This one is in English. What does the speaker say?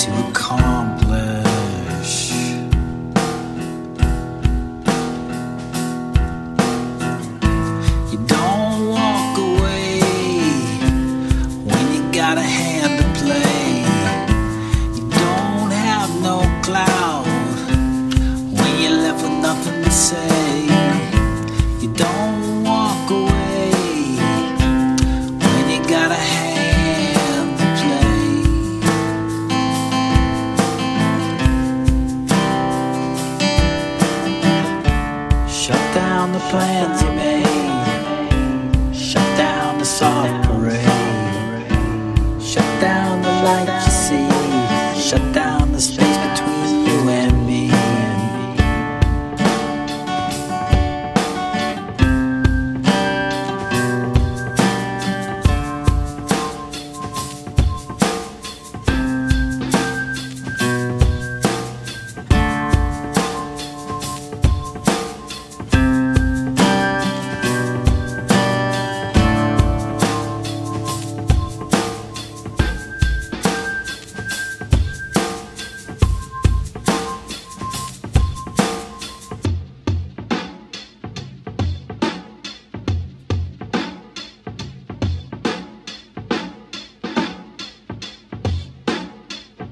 to accomplish. You don't walk away when you got a hand to play. You don't have no cloud. Down the plans you made. Shut down the soft parade. Shut down the light you see. Shut down